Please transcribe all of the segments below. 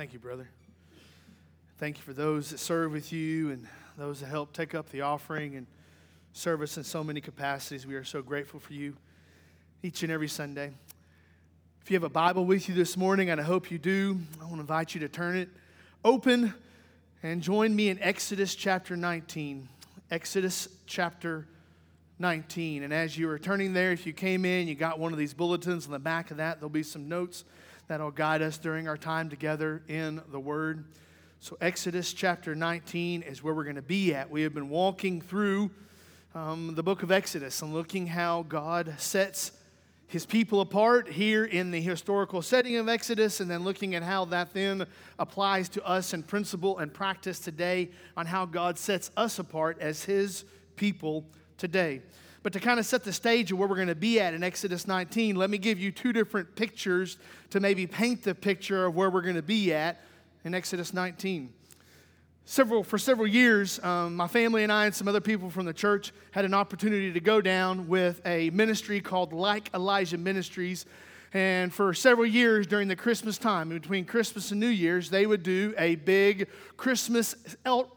Thank you, brother. Thank you for those that serve with you and those that help take up the offering and service in so many capacities. We are so grateful for you each and every Sunday. If you have a Bible with you this morning, and I hope you do, I want to invite you to turn it open and join me in Exodus chapter 19. Exodus chapter 19. And as you are turning there, if you came in, you got one of these bulletins on the back of that, there'll be some notes that'll guide us during our time together in the Word. So, Exodus chapter 19 is where we're going to be at. We have been walking through um, the book of Exodus and looking how God sets his people apart here in the historical setting of Exodus, and then looking at how that then applies to us in principle and practice today on how God sets us apart as his people today. But to kind of set the stage of where we're going to be at in Exodus 19, let me give you two different pictures to maybe paint the picture of where we're going to be at in Exodus 19. Several, for several years, um, my family and I and some other people from the church had an opportunity to go down with a ministry called Like Elijah Ministries and for several years during the Christmas time, between Christmas and New Year's, they would do a big Christmas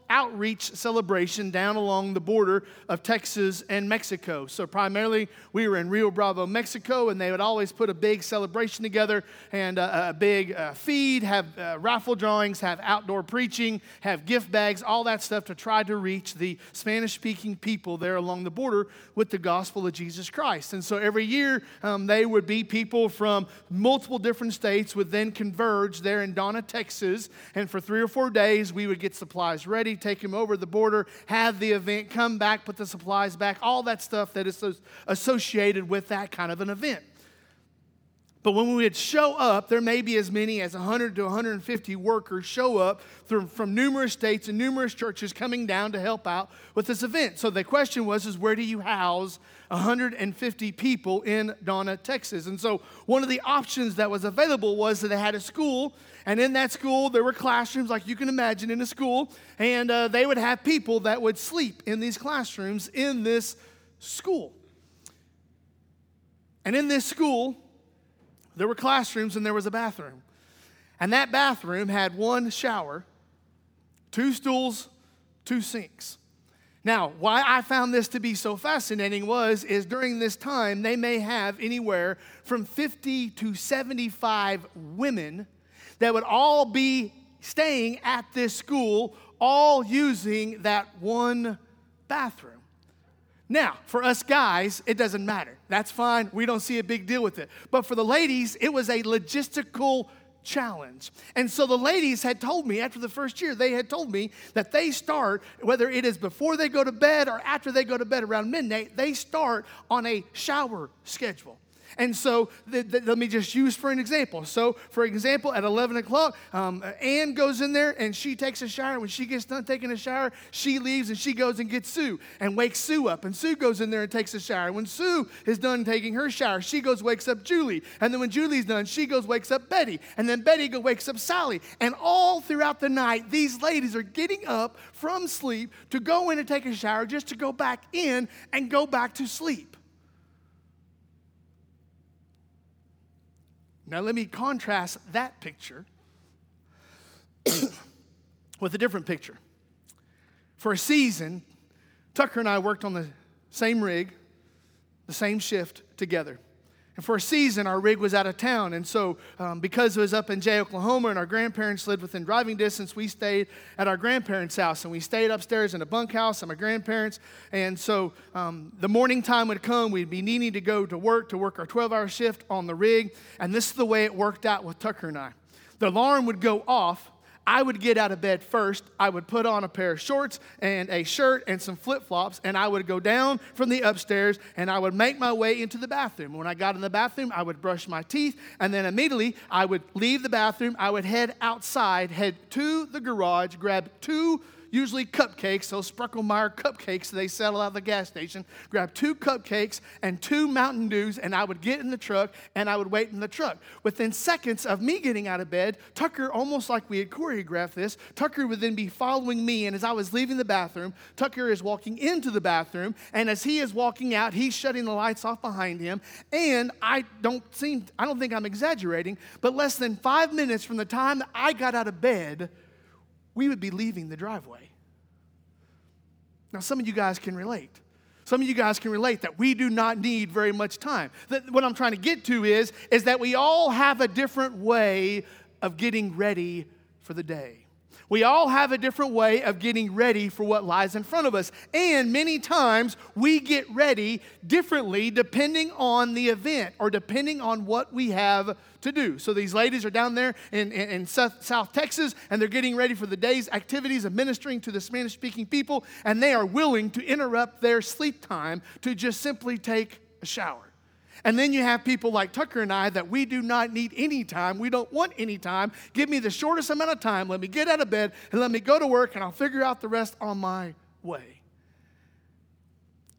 outreach celebration down along the border of Texas and Mexico. So, primarily, we were in Rio Bravo, Mexico, and they would always put a big celebration together and a, a big uh, feed, have uh, raffle drawings, have outdoor preaching, have gift bags, all that stuff to try to reach the Spanish speaking people there along the border with the gospel of Jesus Christ. And so, every year, um, they would be people from from multiple different states would then converge there in Donna, Texas. And for three or four days, we would get supplies ready, take them over the border, have the event, come back, put the supplies back, all that stuff that is associated with that kind of an event. But when we would show up, there may be as many as 100 to 150 workers show up from, from numerous states and numerous churches coming down to help out with this event. So the question was, is where do you house 150 people in Donna, Texas? And so one of the options that was available was that they had a school, and in that school there were classrooms, like you can imagine in a school, and uh, they would have people that would sleep in these classrooms in this school. And in this school, there were classrooms and there was a bathroom. And that bathroom had one shower, two stools, two sinks. Now, why I found this to be so fascinating was is during this time they may have anywhere from 50 to 75 women that would all be staying at this school all using that one bathroom. Now, for us guys, it doesn't matter. That's fine. We don't see a big deal with it. But for the ladies, it was a logistical challenge. And so the ladies had told me after the first year, they had told me that they start, whether it is before they go to bed or after they go to bed around midnight, they start on a shower schedule. And so, the, the, let me just use for an example. So, for example, at 11 o'clock, um, Anne goes in there and she takes a shower. When she gets done taking a shower, she leaves and she goes and gets Sue and wakes Sue up. And Sue goes in there and takes a shower. When Sue is done taking her shower, she goes, wakes up Julie. And then when Julie's done, she goes, wakes up Betty. And then Betty goes, wakes up Sally. And all throughout the night, these ladies are getting up from sleep to go in and take a shower just to go back in and go back to sleep. Now, let me contrast that picture with a different picture. For a season, Tucker and I worked on the same rig, the same shift together. And for a season, our rig was out of town. And so, um, because it was up in Jay, Oklahoma, and our grandparents lived within driving distance, we stayed at our grandparents' house. And we stayed upstairs in a bunkhouse at my grandparents. And so, um, the morning time would come, we'd be needing to go to work to work our 12 hour shift on the rig. And this is the way it worked out with Tucker and I. The alarm would go off I would get out of bed first. I would put on a pair of shorts and a shirt and some flip flops, and I would go down from the upstairs and I would make my way into the bathroom. When I got in the bathroom, I would brush my teeth, and then immediately I would leave the bathroom. I would head outside, head to the garage, grab two usually cupcakes, those Sprecklemeyer cupcakes they sell out of the gas station. Grab two cupcakes and two Mountain Dews, and I would get in the truck and I would wait in the truck. Within seconds of me getting out of bed, Tucker, almost like we had choreographed this, Tucker would then be following me. And as I was leaving the bathroom, Tucker is walking into the bathroom, and as he is walking out, he's shutting the lights off behind him. And I don't seem, I don't think I'm exaggerating, but less than five minutes from the time that I got out of bed, we would be leaving the driveway. Now, some of you guys can relate. Some of you guys can relate that we do not need very much time. That, what I'm trying to get to is, is that we all have a different way of getting ready for the day. We all have a different way of getting ready for what lies in front of us. And many times we get ready differently depending on the event or depending on what we have to do. So these ladies are down there in, in, in South, South Texas and they're getting ready for the day's activities of ministering to the Spanish speaking people, and they are willing to interrupt their sleep time to just simply take a shower. And then you have people like Tucker and I that we do not need any time. We don't want any time. Give me the shortest amount of time. Let me get out of bed and let me go to work and I'll figure out the rest on my way.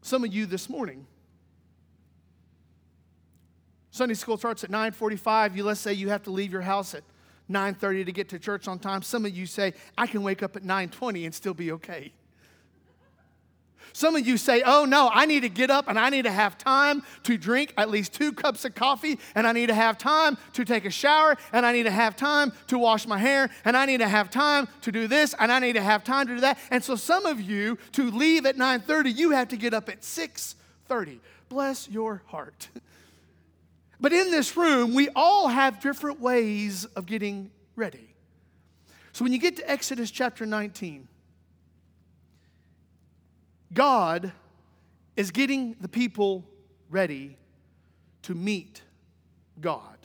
Some of you this morning, Sunday school starts at 9:45. You let's say you have to leave your house at 9:30 to get to church on time. Some of you say, I can wake up at 9:20 and still be okay. Some of you say, oh no, I need to get up and I need to have time to drink at least two cups of coffee, and I need to have time to take a shower, and I need to have time to wash my hair, and I need to have time to do this, and I need to have time to do that. And so some of you, to leave at 9:30, you have to get up at 6:30. Bless your heart. But in this room, we all have different ways of getting ready. So when you get to Exodus chapter 19, God is getting the people ready to meet God.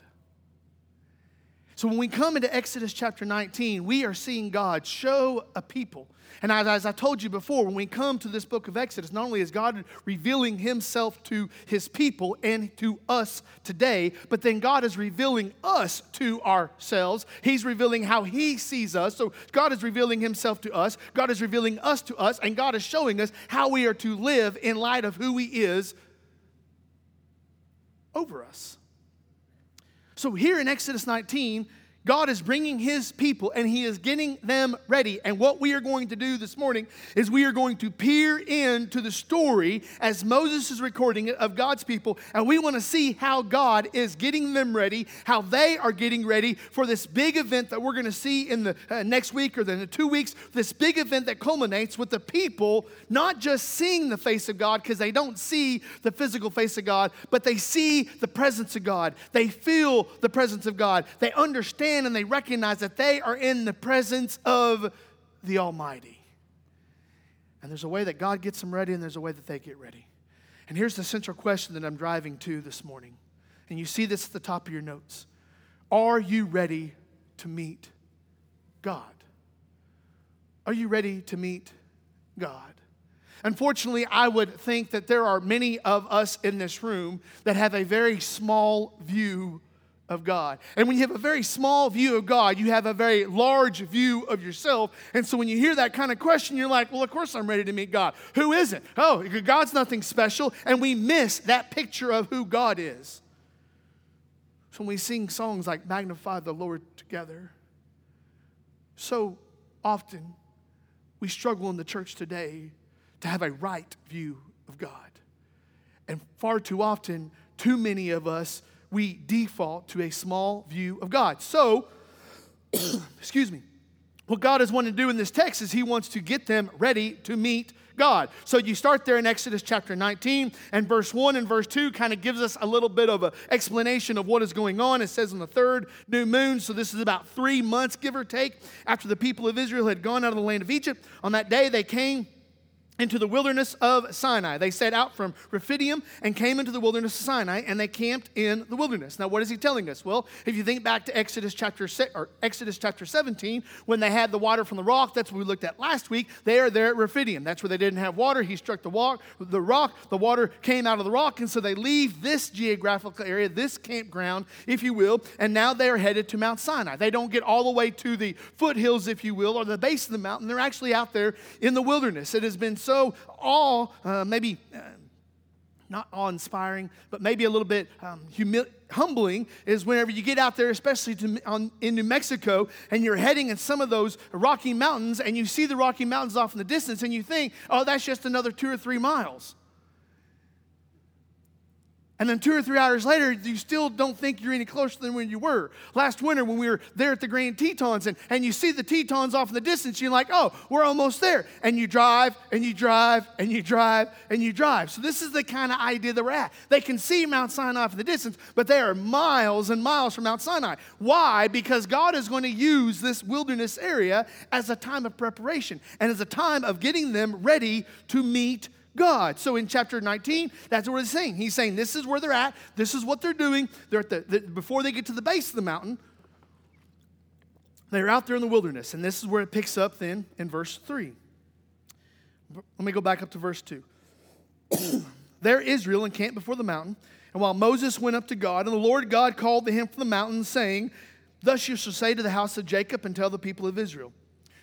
So when we come into Exodus chapter 19, we are seeing God show a people and as, as, I told you before, when we come to this book of Exodus, not only is God revealing himself to his people and to us today, but then God is revealing us to ourselves. He's revealing how he sees us. So God is revealing himself to us, God is revealing us to us, and God is showing us how we are to live in light of who he is over us. So here in Exodus 19, God is bringing his people and he is getting them ready. And what we are going to do this morning is we are going to peer into the story as Moses is recording it of God's people. And we want to see how God is getting them ready, how they are getting ready for this big event that we're going to see in the uh, next week or the two weeks. This big event that culminates with the people not just seeing the face of God because they don't see the physical face of God, but they see the presence of God. They feel the presence of God. They understand understand and they recognize that they are in the presence of the Almighty. And there's a way that God gets them ready, and there's a way that they get ready. And here's the central question that I'm driving to this morning. And you see this at the top of your notes Are you ready to meet God? Are you ready to meet God? Unfortunately, I would think that there are many of us in this room that have a very small view of God. And when you have a very small view of God, you have a very large view of yourself. And so when you hear that kind of question, you're like, well, of course I'm ready to meet God. Who is it? Oh, God's nothing special. And we miss that picture of who God is. So when we sing songs like Magnify the Lord together, so often we struggle in the church today to have a right view of God. And far too often, too many of us we default to a small view of God. So, excuse me, what God is wanting to do in this text is He wants to get them ready to meet God. So you start there in Exodus chapter 19, and verse 1 and verse 2 kind of gives us a little bit of an explanation of what is going on. It says on the third new moon, so this is about three months, give or take, after the people of Israel had gone out of the land of Egypt. On that day, they came into the wilderness of Sinai. They set out from Rephidim and came into the wilderness of Sinai, and they camped in the wilderness. Now, what is he telling us? Well, if you think back to Exodus chapter or Exodus chapter 17, when they had the water from the rock, that's what we looked at last week. They are there at Rephidim. That's where they didn't have water. He struck the, walk, the rock. The water came out of the rock, and so they leave this geographical area, this campground, if you will, and now they are headed to Mount Sinai. They don't get all the way to the foothills, if you will, or the base of the mountain. They're actually out there in the wilderness. It has been so awe, uh, maybe uh, not awe inspiring, but maybe a little bit um, humbling is whenever you get out there, especially to, on, in New Mexico, and you're heading in some of those Rocky Mountains, and you see the Rocky Mountains off in the distance, and you think, oh, that's just another two or three miles. And then two or three hours later, you still don't think you're any closer than when you were. Last winter, when we were there at the Grand Tetons, and, and you see the Tetons off in the distance, you're like, oh, we're almost there. And you drive, and you drive, and you drive, and you drive. So this is the kind of idea that we're at. They can see Mount Sinai off in the distance, but they are miles and miles from Mount Sinai. Why? Because God is going to use this wilderness area as a time of preparation and as a time of getting them ready to meet God. So in chapter 19, that's what he's saying. He's saying this is where they're at, this is what they're doing. They're at the, the, before they get to the base of the mountain, they're out there in the wilderness. And this is where it picks up then in verse 3. Let me go back up to verse 2. there Israel encamped before the mountain, and while Moses went up to God, and the Lord God called to him from the mountain, saying, Thus you shall say to the house of Jacob and tell the people of Israel.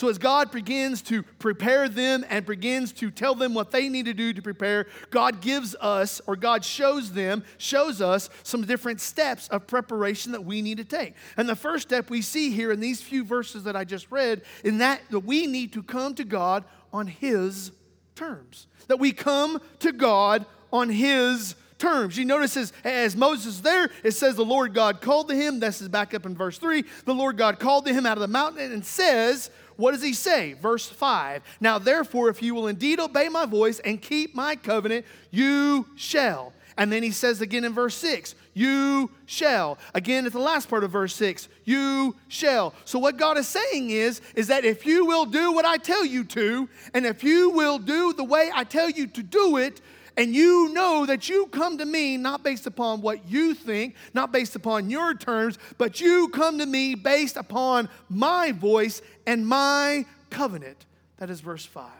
So, as God begins to prepare them and begins to tell them what they need to do to prepare, God gives us, or God shows them, shows us some different steps of preparation that we need to take. And the first step we see here in these few verses that I just read, in that, that we need to come to God on His terms. That we come to God on His terms. You notice as, as Moses there, it says the Lord God called to him. This is back up in verse 3. The Lord God called to him out of the mountain and says, what does he say? Verse 5 Now, therefore, if you will indeed obey my voice and keep my covenant, you shall. And then he says again in verse 6, you shall. Again at the last part of verse 6, you shall. So what God is saying is is that if you will do what I tell you to, and if you will do the way I tell you to do it, and you know that you come to me not based upon what you think, not based upon your terms, but you come to me based upon my voice and my covenant. That is verse 5.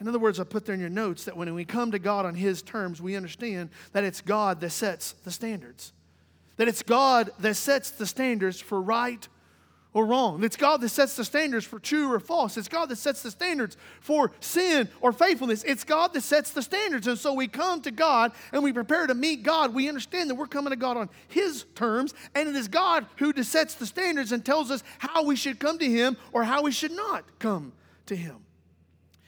In other words, I put there in your notes that when we come to God on His terms, we understand that it's God that sets the standards. That it's God that sets the standards for right or wrong. It's God that sets the standards for true or false. It's God that sets the standards for sin or faithfulness. It's God that sets the standards. And so we come to God and we prepare to meet God. We understand that we're coming to God on His terms, and it is God who sets the standards and tells us how we should come to Him or how we should not come to Him.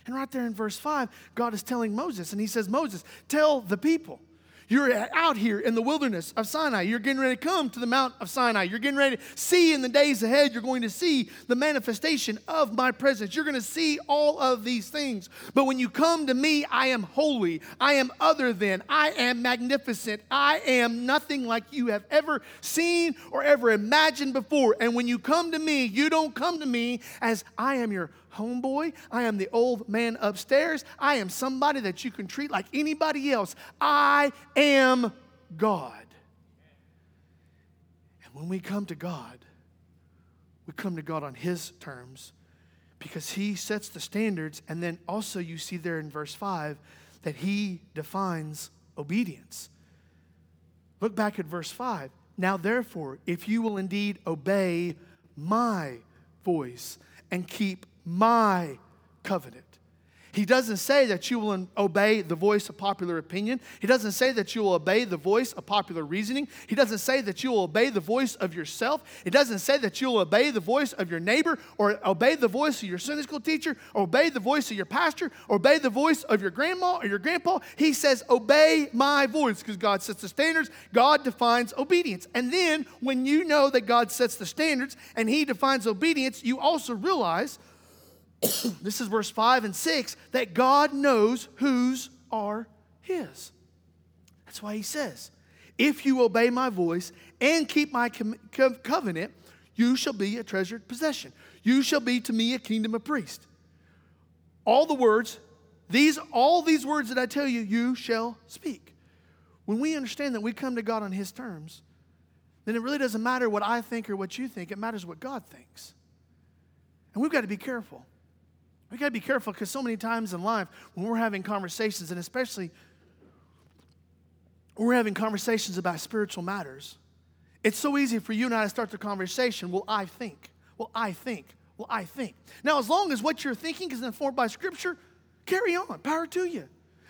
And right there in verse 5, God is telling Moses, and He says, Moses, tell the people. You're out here in the wilderness of Sinai. You're getting ready to come to the Mount of Sinai. You're getting ready to see in the days ahead, you're going to see the manifestation of my presence. You're going to see all of these things. But when you come to me, I am holy. I am other than. I am magnificent. I am nothing like you have ever seen or ever imagined before. And when you come to me, you don't come to me as I am your homeboy. I am the old man upstairs. I am somebody that you can treat like anybody else. I am God. And when we come to God, we come to God on His terms because He sets the standards. And then also, you see there in verse 5 that He defines obedience. Look back at verse 5. Now, therefore, if you will indeed obey my voice and keep my covenant. He doesn't say that you will obey the voice of popular opinion. He doesn't say that you will obey the voice of popular reasoning. He doesn't say that you will obey the voice of yourself. It doesn't say that you'll obey the voice of your neighbor or obey the voice of your Sunday school teacher or obey the voice of your pastor or obey the voice of your grandma or your grandpa. He says, Obey my voice because God sets the standards. God defines obedience. And then when you know that God sets the standards and He defines obedience, you also realize this is verse 5 and 6 that God knows whose are His. That's why He says, If you obey my voice and keep my com- co- covenant, you shall be a treasured possession. You shall be to me a kingdom of priests. All the words, these, all these words that I tell you, you shall speak. When we understand that we come to God on His terms, then it really doesn't matter what I think or what you think. It matters what God thinks. And we've got to be careful. We got to be careful because so many times in life, when we're having conversations, and especially when we're having conversations about spiritual matters, it's so easy for you and I to start the conversation. Well, I think. Well, I think. Well, I think. Now, as long as what you're thinking is informed by Scripture, carry on. Power to you.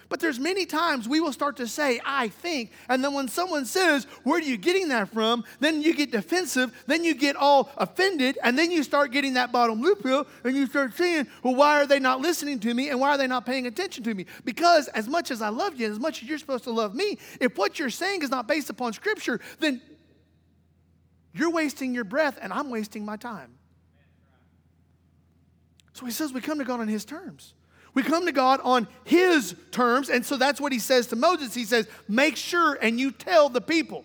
But there's many times we will start to say, I think, and then when someone says, Where are you getting that from? Then you get defensive, then you get all offended, and then you start getting that bottom lip hill, and you start saying, Well, why are they not listening to me and why are they not paying attention to me? Because as much as I love you, as much as you're supposed to love me, if what you're saying is not based upon Scripture, then you're wasting your breath and I'm wasting my time. So he says we come to God on his terms. We come to God on His terms. And so that's what He says to Moses. He says, Make sure and you tell the people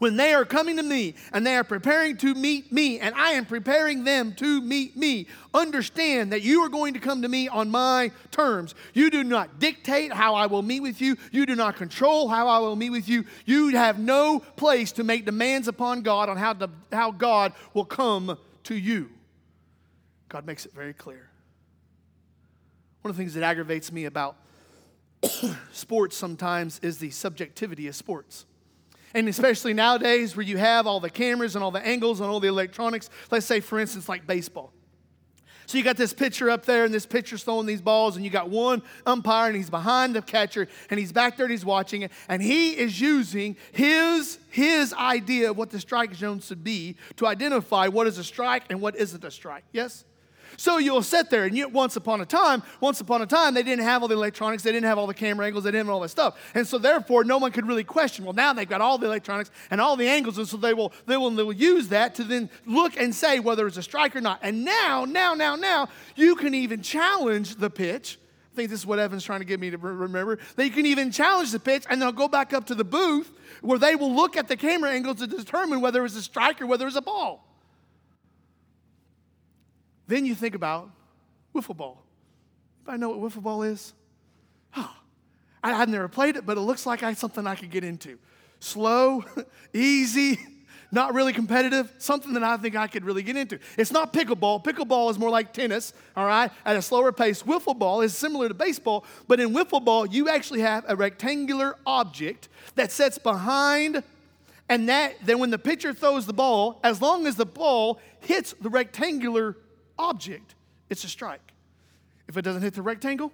when they are coming to me and they are preparing to meet me and I am preparing them to meet me, understand that you are going to come to me on my terms. You do not dictate how I will meet with you, you do not control how I will meet with you. You have no place to make demands upon God on how, how God will come to you. God makes it very clear. One of the things that aggravates me about sports sometimes is the subjectivity of sports. And especially nowadays where you have all the cameras and all the angles and all the electronics. Let's say, for instance, like baseball. So you got this pitcher up there, and this pitcher's throwing these balls, and you got one umpire, and he's behind the catcher, and he's back there, and he's watching it, and he is using his his idea of what the strike zone should be to identify what is a strike and what isn't a strike. Yes. So you'll sit there, and you, once upon a time, once upon a time, they didn't have all the electronics, they didn't have all the camera angles, they didn't have all that stuff, and so therefore, no one could really question. Well, now they've got all the electronics and all the angles, and so they will they will, they will use that to then look and say whether it's a strike or not. And now, now, now, now, you can even challenge the pitch. I think this is what Evan's trying to get me to remember. You can even challenge the pitch, and they'll go back up to the booth where they will look at the camera angles to determine whether it was a strike or whether it was a ball. Then you think about wiffle ball. Anybody know what wiffle ball is? Oh, I, have never played it, but it looks like I, something I could get into. Slow, easy, not really competitive, something that I think I could really get into. It's not pickleball. Pickleball is more like tennis, all right, at a slower pace. Wiffle ball is similar to baseball, but in wiffle ball, you actually have a rectangular object that sits behind, and that then when the pitcher throws the ball, as long as the ball hits the rectangular object, it's a strike. If it doesn't hit the rectangle,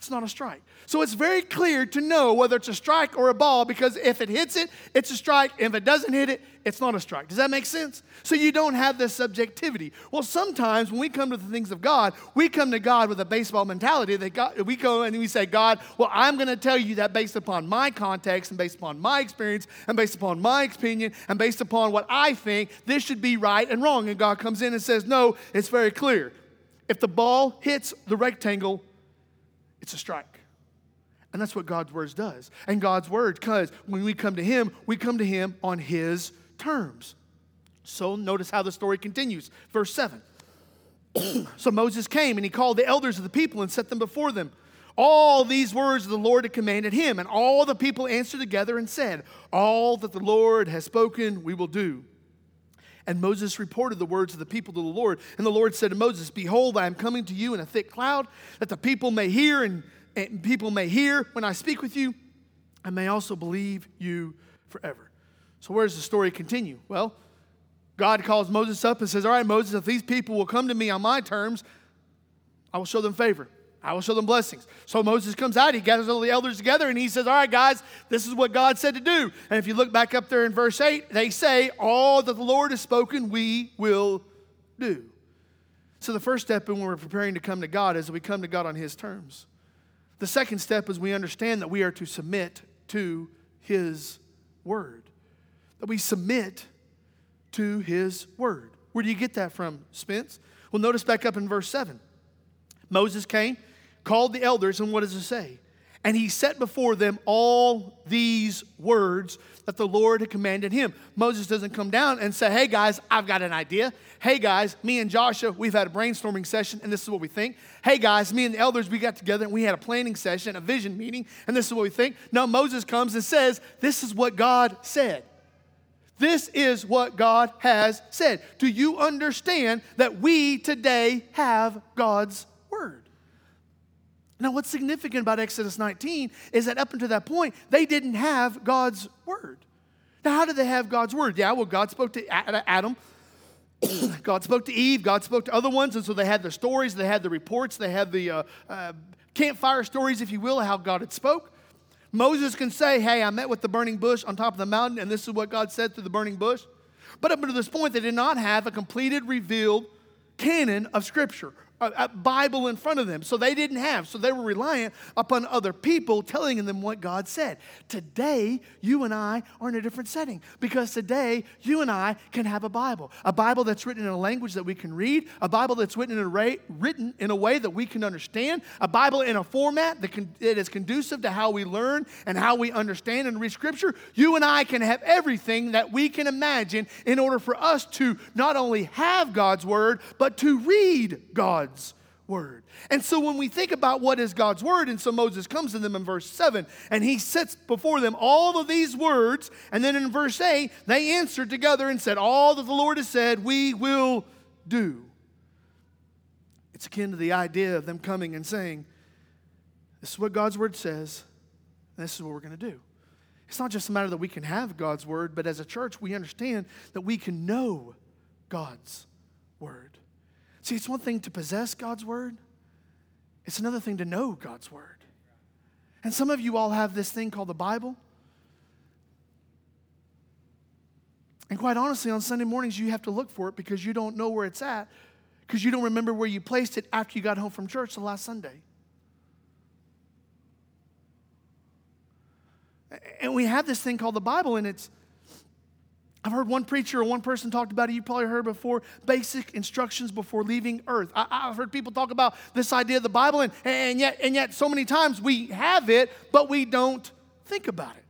it's not a strike. So it's very clear to know whether it's a strike or a ball because if it hits it, it's a strike. If it doesn't hit it, it's not a strike. Does that make sense? So you don't have this subjectivity. Well, sometimes when we come to the things of God, we come to God with a baseball mentality that God, we go and we say, God, well, I'm going to tell you that based upon my context and based upon my experience and based upon my opinion and based upon what I think, this should be right and wrong. And God comes in and says, no, it's very clear. If the ball hits the rectangle, it's a strike. And that's what God's word does. And God's word, because when we come to Him, we come to Him on His terms. So notice how the story continues. Verse 7. so Moses came and he called the elders of the people and set them before them. All these words the Lord had commanded him, and all the people answered together and said, All that the Lord has spoken, we will do. And Moses reported the words of the people to the Lord. And the Lord said to Moses, Behold, I am coming to you in a thick cloud, that the people may hear, and, and people may hear when I speak with you, and may also believe you forever. So, where does the story continue? Well, God calls Moses up and says, All right, Moses, if these people will come to me on my terms, I will show them favor. I will show them blessings. So Moses comes out, he gathers all the elders together, and he says, All right, guys, this is what God said to do. And if you look back up there in verse 8, they say, All that the Lord has spoken, we will do. So the first step in when we're preparing to come to God is we come to God on his terms. The second step is we understand that we are to submit to his word. That we submit to his word. Where do you get that from, Spence? Well, notice back up in verse 7. Moses came called the elders, and what does it say? And he set before them all these words that the Lord had commanded him. Moses doesn't come down and say, Hey guys, I've got an idea. Hey guys, me and Joshua, we've had a brainstorming session, and this is what we think. Hey guys, me and the elders, we got together and we had a planning session, a vision meeting, and this is what we think. No, Moses comes and says, This is what God said. This is what God has said. Do you understand that we today have God's word? Now, what's significant about Exodus 19 is that up until that point, they didn't have God's word. Now, how did they have God's word? Yeah, well, God spoke to Adam, God spoke to Eve, God spoke to other ones, and so they had the stories, they had the reports, they had the uh, uh, campfire stories, if you will, of how God had spoke. Moses can say, hey, I met with the burning bush on top of the mountain, and this is what God said through the burning bush. But up until this point, they did not have a completed, revealed canon of Scripture a Bible in front of them. So they didn't have. So they were reliant upon other people telling them what God said. Today, you and I are in a different setting because today, you and I can have a Bible. A Bible that's written in a language that we can read, a Bible that's written in a, way, written in a way that we can understand, a Bible in a format that, that is conducive to how we learn and how we understand and read Scripture. You and I can have everything that we can imagine in order for us to not only have God's Word, but to read God's God's word. And so when we think about what is God's word, and so Moses comes to them in verse 7, and he sets before them all of these words, and then in verse 8, they answered together and said, All that the Lord has said, we will do. It's akin to the idea of them coming and saying, This is what God's word says, and this is what we're going to do. It's not just a matter that we can have God's word, but as a church, we understand that we can know God's word. See, it's one thing to possess God's word, it's another thing to know God's word. And some of you all have this thing called the Bible. And quite honestly, on Sunday mornings, you have to look for it because you don't know where it's at, because you don't remember where you placed it after you got home from church the last Sunday. And we have this thing called the Bible, and it's I've heard one preacher or one person talked about it, you probably heard before, basic instructions before leaving earth. I, have heard people talk about this idea of the Bible, and, and, yet, and yet so many times we have it, but we don't think about it.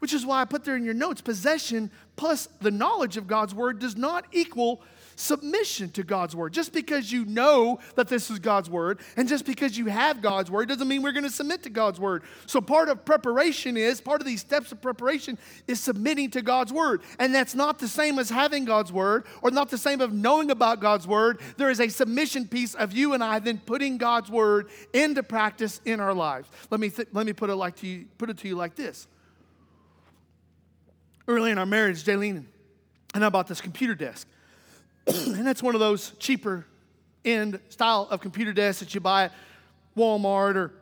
Which is why I put there in your notes possession plus the knowledge of God's word does not equal submission to God's word. Just because you know that this is God's word and just because you have God's word doesn't mean we're going to submit to God's word. So part of preparation is, part of these steps of preparation is submitting to God's word. And that's not the same as having God's word or not the same of knowing about God's word. There is a submission piece of you and I then putting God's word into practice in our lives. Let me, th- let me put, it like to you, put it to you like this. Early in our marriage, Jaylene and I bought this computer desk. and that's one of those cheaper end style of computer desks that you buy at Walmart or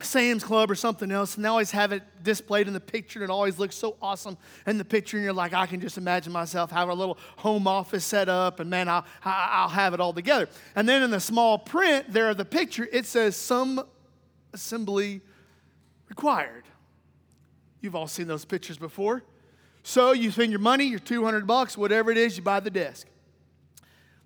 Sam's Club or something else, and they always have it displayed in the picture, and it always looks so awesome in the picture. And you're like, I can just imagine myself having a little home office set up, and man, I'll, I'll have it all together. And then in the small print there of the picture, it says some assembly required. You've all seen those pictures before. So you spend your money, your 200 bucks, whatever it is, you buy the desk.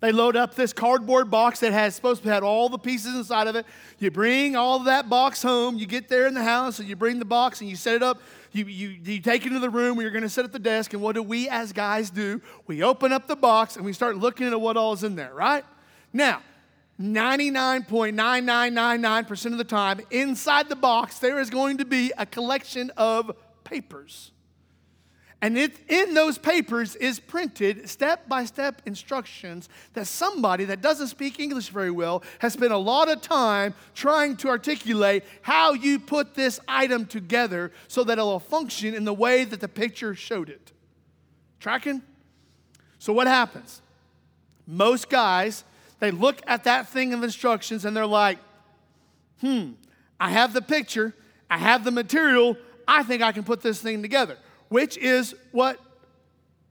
They load up this cardboard box that has supposed to have all the pieces inside of it. You bring all that box home. You get there in the house and you bring the box and you set it up. You, you, you take it into the room where you're going to sit at the desk. And what do we as guys do? We open up the box and we start looking at what all is in there, right? Now, 99.9999% of the time, inside the box, there is going to be a collection of papers. And it, in those papers is printed step by step instructions that somebody that doesn't speak English very well has spent a lot of time trying to articulate how you put this item together so that it will function in the way that the picture showed it. Tracking? So, what happens? Most guys, they look at that thing of instructions and they're like, hmm, I have the picture, I have the material, I think I can put this thing together, which is what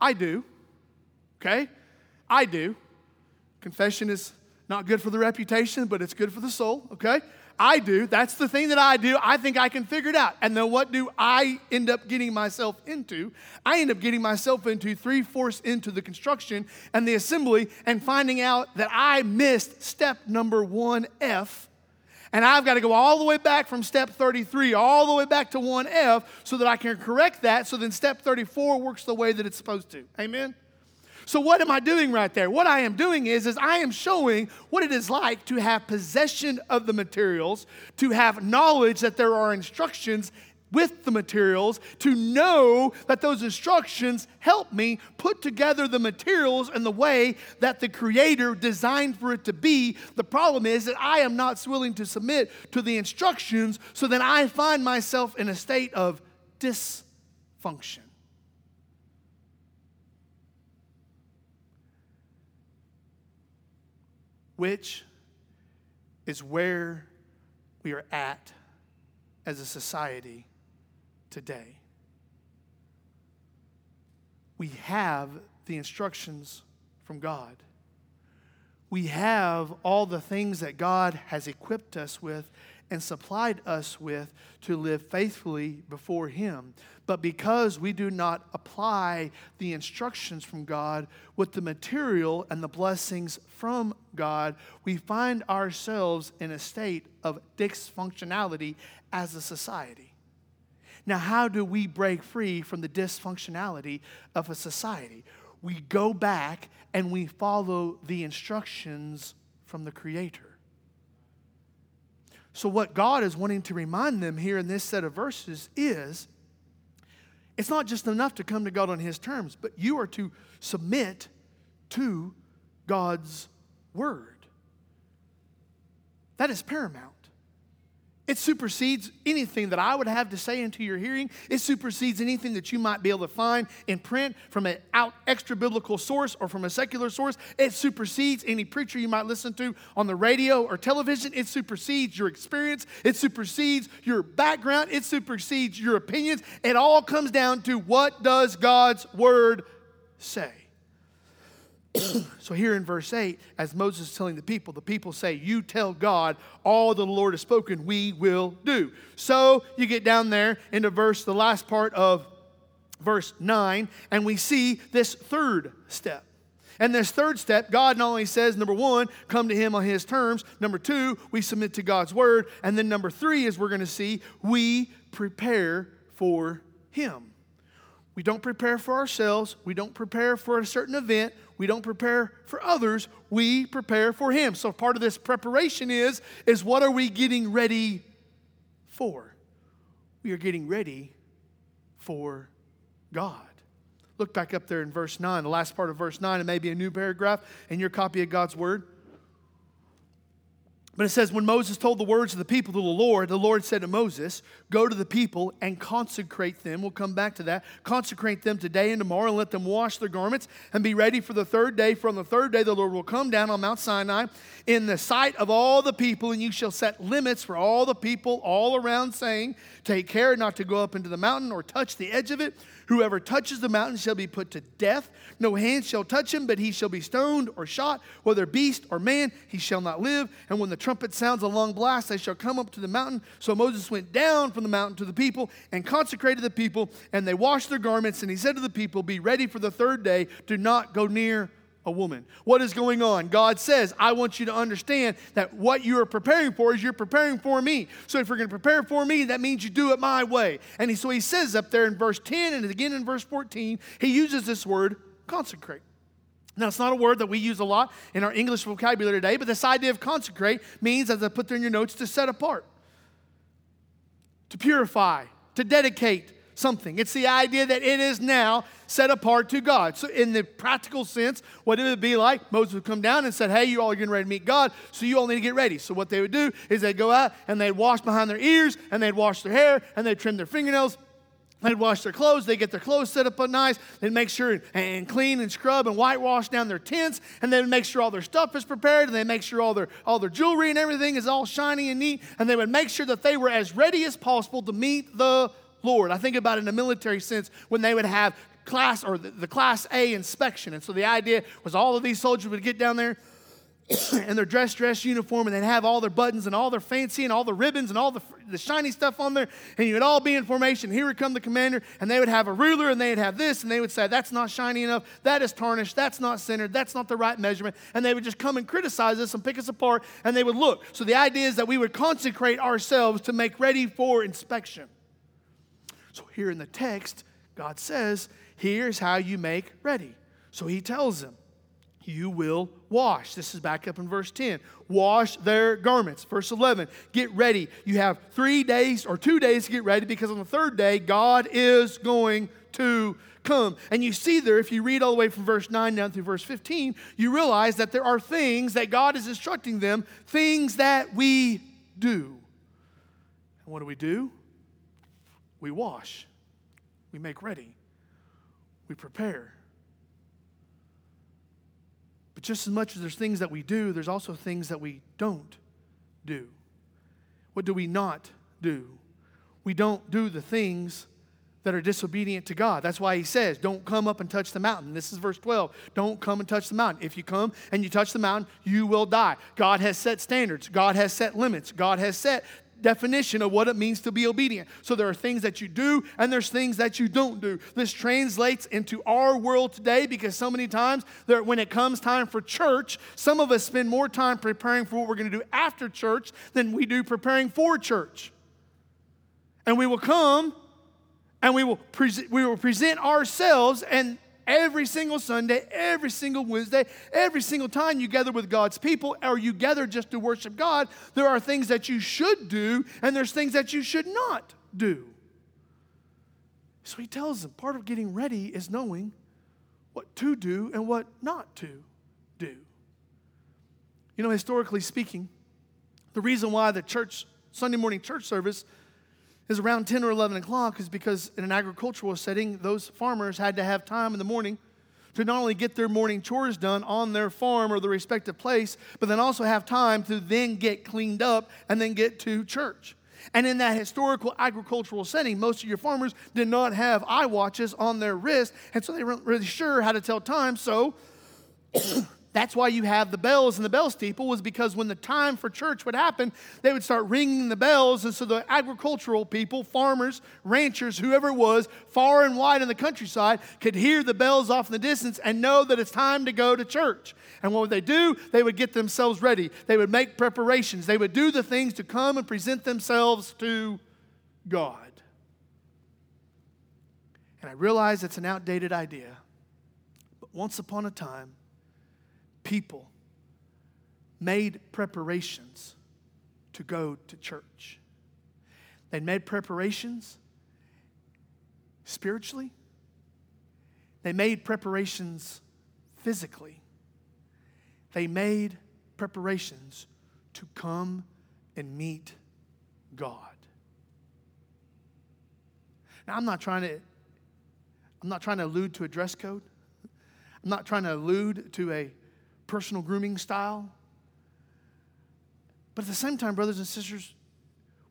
I do. Okay? I do. Confession is not good for the reputation, but it's good for the soul, okay? I do. That's the thing that I do. I think I can figure it out. And then what do I end up getting myself into? I end up getting myself into three fourths into the construction and the assembly and finding out that I missed step number one F. And I've got to go all the way back from step 33, all the way back to 1F, so that I can correct that. So then step 34 works the way that it's supposed to. Amen? So what am I doing right there? What I am doing is, is I am showing what it is like to have possession of the materials, to have knowledge that there are instructions with the materials, to know that those instructions help me put together the materials in the way that the Creator designed for it to be. The problem is that I am not willing to submit to the instructions, so then I find myself in a state of dysfunction. which is where we are at as a society today. We have the instructions from God. We have all the things that God has equipped us with and supplied us with to live faithfully before Him. But because we do not apply the instructions from God with the material and the blessings from God, we find ourselves in a state of dysfunctionality as a society. Now, how do we break free from the dysfunctionality of a society? We go back and we follow the instructions from the Creator. So, what God is wanting to remind them here in this set of verses is it's not just enough to come to God on His terms, but you are to submit to God's word. That is paramount. It supersedes anything that I would have to say into your hearing. It supersedes anything that you might be able to find in print from an out extra biblical source or from a secular source. It supersedes any preacher you might listen to on the radio or television. It supersedes your experience. It supersedes your background. It supersedes your opinions. It all comes down to what does God's word say? so here in verse 8, as Moses is telling the people, the people say, You tell God all the Lord has spoken, we will do. So you get down there into verse, the last part of verse 9, and we see this third step. And this third step, God not only says, number one, come to Him on His terms. Number two, we submit to God's word. And then number three, as we're going to see, we prepare for Him. We don't prepare for ourselves. We don't prepare for a certain event. We don't prepare for others. We prepare for Him. So part of this preparation is, is what are we getting ready for? We are getting ready for God. Look back up there in verse 9, the last part of verse 9, it may be a new paragraph in your copy of God's Word. But it says, when Moses told the words of the people to the Lord, the Lord said to Moses, Go to the people and consecrate them. We'll come back to that. Consecrate them today and tomorrow and let them wash their garments and be ready for the third day. For on the third day, the Lord will come down on Mount Sinai in the sight of all the people, and you shall set limits for all the people all around, saying, Take care not to go up into the mountain or touch the edge of it Whoever touches the mountain shall be put to death. No hand shall touch him, but he shall be stoned or shot, whether beast or man, he shall not live. And when the trumpet sounds a long blast, they shall come up to the mountain. So Moses went down from the mountain to the people and consecrated the people, and they washed their garments. And he said to the people, Be ready for the third day. Do not go near a woman. What is going on? God says, I want you to understand that what you are preparing for is you're preparing for me. So if you're going to prepare for me, that means you do it my way. And he, so he says up there in verse 10 and again in verse 14, he uses this word consecrate. Now, it's not a word that we use a lot in our English vocabulary today, but this idea of consecrate means, as I put there in your notes, to set apart, to purify, to dedicate, something. It's the idea that it is now set apart to God. So, in the practical sense, what it would be like, Moses would come down and said, Hey, you all are getting ready to meet God, so you all need to get ready. So, what they would do is they'd go out and they'd wash behind their ears and they'd wash their hair and they'd trim their fingernails They'd wash their clothes. They'd get their clothes set up nice. They'd make sure and clean and scrub and whitewash down their tents. And they'd make sure all their stuff is prepared. And they'd make sure all their, all their jewelry and everything is all shiny and neat. And they would make sure that they were as ready as possible to meet the Lord. I think about it in a military sense when they would have class or the, the class A inspection. And so the idea was all of these soldiers would get down there and their dress dress uniform and they'd have all their buttons and all their fancy and all the ribbons and all the, the shiny stuff on there and you would all be in formation. Here would come the commander and they would have a ruler and they'd have this and they would say that's not shiny enough. That is tarnished. That's not centered. That's not the right measurement. And they would just come and criticize us and pick us apart and they would look. So the idea is that we would consecrate ourselves to make ready for inspection so here in the text god says here's how you make ready so he tells them you will wash. This is back up in verse 10. Wash their garments. Verse 11, get ready. You have three days or two days to get ready because on the third day, God is going to come. And you see there, if you read all the way from verse 9 down through verse 15, you realize that there are things that God is instructing them, things that we do. And what do we do? We wash, we make ready, we prepare. But just as much as there's things that we do, there's also things that we don't do. What do we not do? We don't do the things that are disobedient to God. That's why he says, Don't come up and touch the mountain. This is verse 12. Don't come and touch the mountain. If you come and you touch the mountain, you will die. God has set standards, God has set limits, God has set definition of what it means to be obedient. So there are things that you do and there's things that you don't do. This translates into our world today because so many times there, when it comes time for church, some of us spend more time preparing for what we're going to do after church than we do preparing for church. And we will come and we will, pre- we will present ourselves and every single Sunday, every single Wednesday, every single time you gather with God's people or you gather just to worship God, there are things that you should do and there's things that you should not do. So he tells them part of getting ready is knowing what to do and what not to do. You know, historically speaking, the reason why the church, Sunday morning church service, is around 10 or 11 o'clock is because in an agricultural setting, those farmers had to have time in the morning to not only get their morning chores done on their farm or the respective place, but then also have time to then get cleaned up and then get to church. And in that historical agricultural setting, most of your farmers did not have eye watches on their wrist, and so they weren't really sure how to tell time. So That's why you have the bells and the bell steeple, was because when the time for church would happen, they would start ringing the bells. And so the agricultural people, farmers, ranchers, whoever it was, far and wide in the countryside, could hear the bells off in the distance and know that it's time to go to church. And what would they do? They would get themselves ready. They would make preparations. They would do the things to come and present themselves to God. And I realize it's an outdated idea, but once upon a time, people made preparations to go to church. They made preparations spiritually, they made preparations physically, they made preparations to come and meet God. Now, I'm not trying to. I'm not trying to allude to a dress code. I'm not trying to allude to a personal grooming style. But at the same time, brothers and sisters,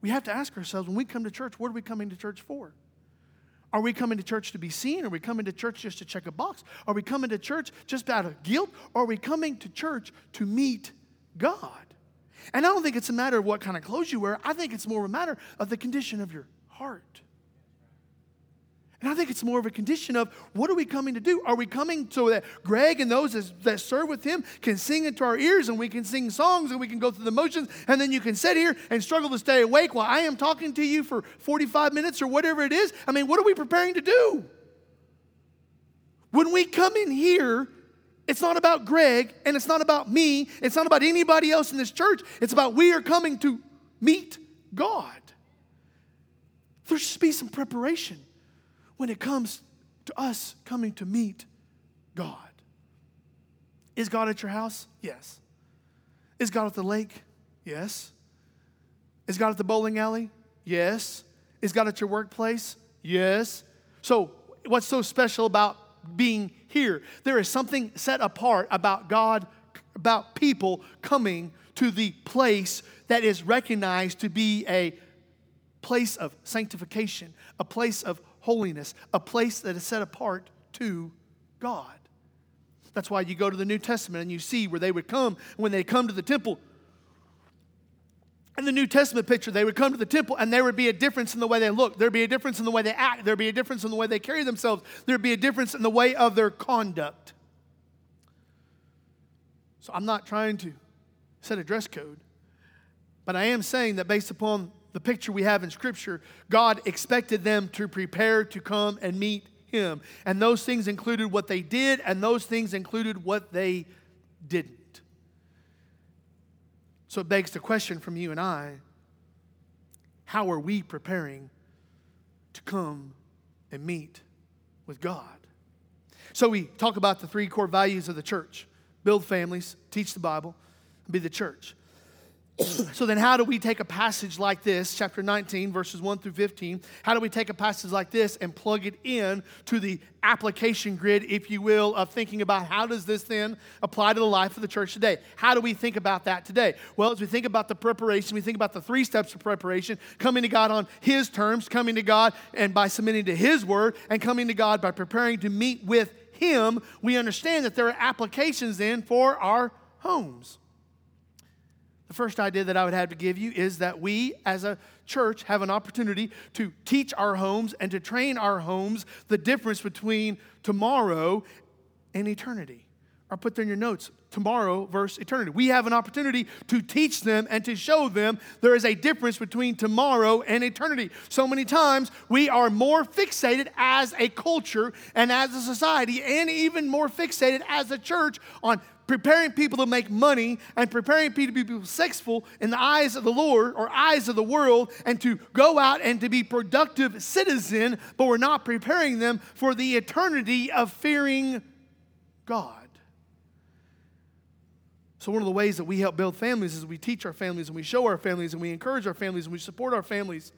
we have to ask ourselves when we come to church, what are we coming to church for? Are we coming to church to be seen? Are we coming to church just to check a box? Are we coming to church just out of guilt? Or are we coming to church to meet God? And I don't think it's a matter of what kind of clothes you wear. I think it's more a matter of the condition of your heart. And I think it's more of a condition of what are we coming to do? Are we coming so that Greg and those that serve with him can sing into our ears and we can sing songs and we can go through the motions and then you can sit here and struggle to stay awake while I am talking to you for 45 minutes or whatever it is? I mean, what are we preparing to do? When we come in here, it's not about Greg and it's not about me. It's not about anybody else in this church. It's about we are coming to meet God. There should be some preparation when it comes to us coming to meet God. Is God at your house? Yes. Is God at the lake? Yes. Is God at the bowling alley? Yes. Is God at your workplace? Yes. So, what's so special about being here? There is something set apart about God, about people coming to the place that is recognized to be a place of sanctification, a place of holiness, a place that is set apart to God. That's why you go to the New Testament and you see where they would come when they come to the temple. In the New Testament picture, they would come to the temple and there would be a difference in the way they look. There'd be a difference in the way they act. There'd be a difference in the way they carry themselves. There'd be a difference in the way of their conduct. So I'm not trying to set a dress code, but I am saying that based upon the picture we have in Scripture, God expected them to prepare to come and meet Him. And those things included what they did, and those things included what they didn't. So it begs the question from you and I how are we preparing to come and meet with God? So we talk about the three core values of the church build families, teach the Bible, be the church. So then, how do we take a passage like this, chapter 19, verses 1 through 15? How do we take a passage like this and plug it in to the application grid, if you will, of thinking about how does this then apply to the life of the church today? How do we think about that today? Well, as we think about the preparation, we think about the three steps of preparation coming to God on His terms, coming to God and by submitting to His word, and coming to God by preparing to meet with Him. We understand that there are applications then for our homes. The first idea that I would have to give you is that we as a church have an opportunity to teach our homes and to train our homes the difference between tomorrow and eternity. Or put there in your notes tomorrow versus eternity. We have an opportunity to teach them and to show them there is a difference between tomorrow and eternity. So many times we are more fixated as a culture and as a society, and even more fixated as a church on preparing people to make money and preparing people to be successful in the eyes of the Lord or eyes of the world and to go out and to be productive citizen, but we're not preparing them for the eternity of fearing God. So, one of the ways that we help build families is we teach our families and we show our families and we encourage our families and we support our families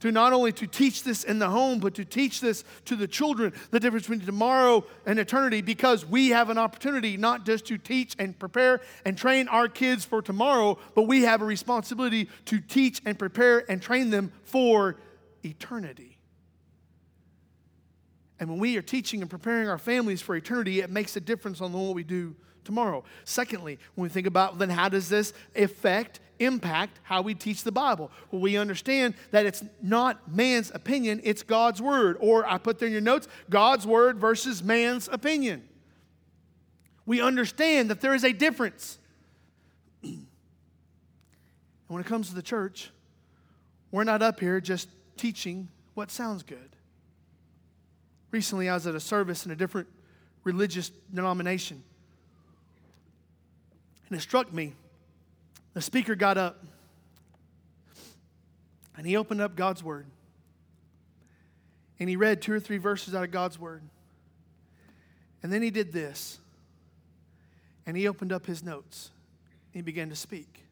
to not only to teach this in the home but to teach this to the children the difference between tomorrow and eternity because we have an opportunity not just to teach and prepare and train our kids for tomorrow but we have a responsibility to teach and prepare and train them for eternity. And when we are teaching and preparing our families for eternity it makes a difference on what we do tomorrow secondly when we think about then how does this affect impact how we teach the Bible. Well, we understand that it's not man's opinion, it's God's word. Or I put there in your notes God's word versus man's opinion. We understand that there is a difference. and when it comes to the church, we're not up here just teaching what sounds good. Recently, I was at a service in a different religious denomination. And it struck me the speaker got up and he opened up God's Word. And he read two or three verses out of God's Word. And then he did this. And he opened up his notes. And he began to speak.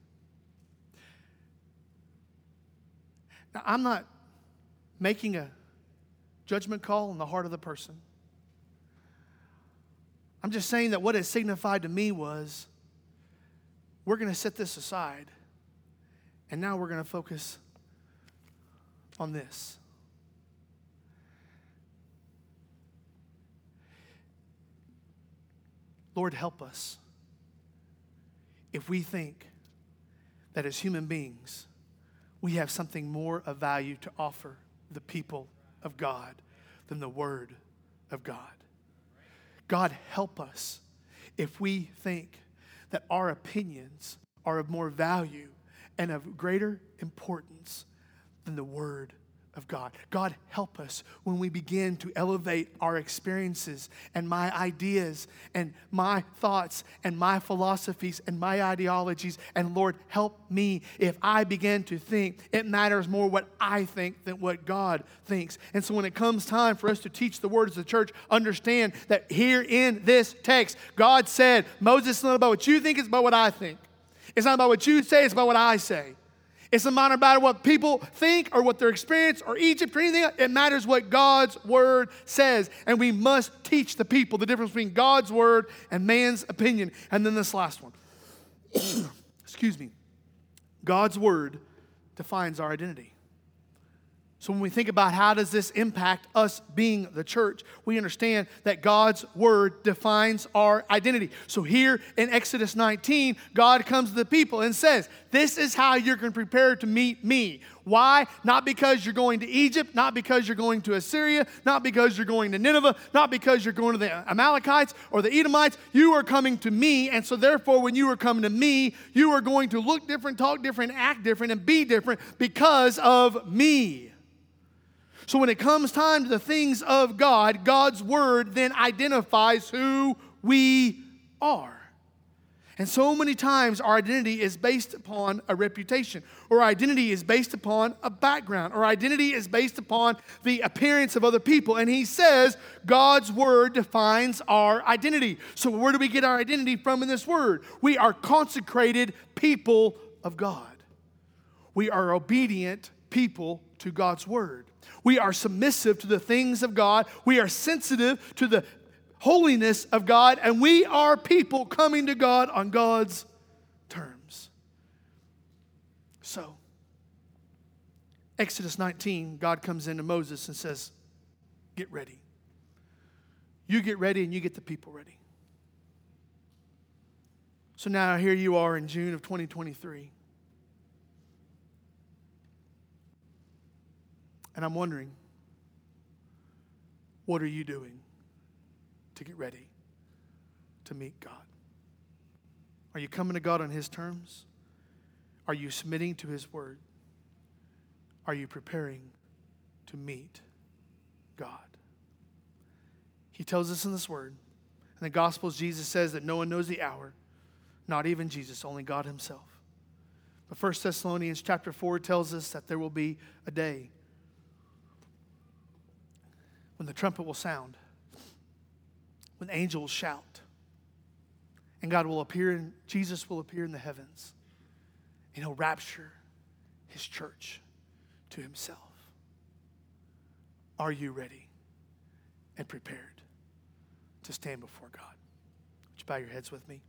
Now, I'm not making a judgment call on the heart of the person. I'm just saying that what it signified to me was we're going to set this aside. And now we're going to focus on this. Lord, help us if we think that as human beings, we have something more of value to offer the people of God than the Word of God. God, help us if we think that our opinions are of more value and of greater importance than the Word of God. God, help us when we begin to elevate our experiences and my ideas and my thoughts and my philosophies and my ideologies. And Lord, help me if I begin to think it matters more what I think than what God thinks. And so when it comes time for us to teach the words of the church, understand that here in this text, God said, Moses, it's not about what you think, it's about what I think. It's not about what you say, it's about what I say. It's not matter what people think or what their experience or Egypt or anything. It matters what God's word says. And we must teach the people the difference between God's word and man's opinion. And then this last one. Excuse me. God's word defines our identity. So when we think about how does this impact us being the church, we understand that God's word defines our identity. So here in Exodus 19, God comes to the people and says, "This is how you're going to prepare to meet me." Why? Not because you're going to Egypt, not because you're going to Assyria, not because you're going to Nineveh, not because you're going to the Amalekites or the Edomites. You are coming to me, and so therefore, when you are coming to me, you are going to look different, talk different, act different, and be different because of me. So when it comes time to the things of God, God's word then identifies who we are. And so many times our identity is based upon a reputation, or identity is based upon a background, or identity is based upon the appearance of other people. And he says God's word defines our identity. So, where do we get our identity from in this word? We are consecrated people of God, we are obedient people to God's word. We are submissive to the things of God. We are sensitive to the holiness of God. And we are people coming to God on God's terms. So, Exodus 19, God comes into Moses and says, Get ready. You get ready and you get the people ready. So now here you are in June of 2023. And I'm wondering, what are you doing to get ready to meet God? Are you coming to God on His terms? Are you submitting to His word? Are you preparing to meet God? He tells us in this word. In the Gospels, Jesus says that no one knows the hour, not even Jesus, only God Himself. But 1 Thessalonians chapter 4 tells us that there will be a day when the trumpet will sound, when angels shout, and God will appear and Jesus will appear in the heavens, and he'll rapture his church to himself. Are you ready and prepared to stand before God? Would you bow your heads with me?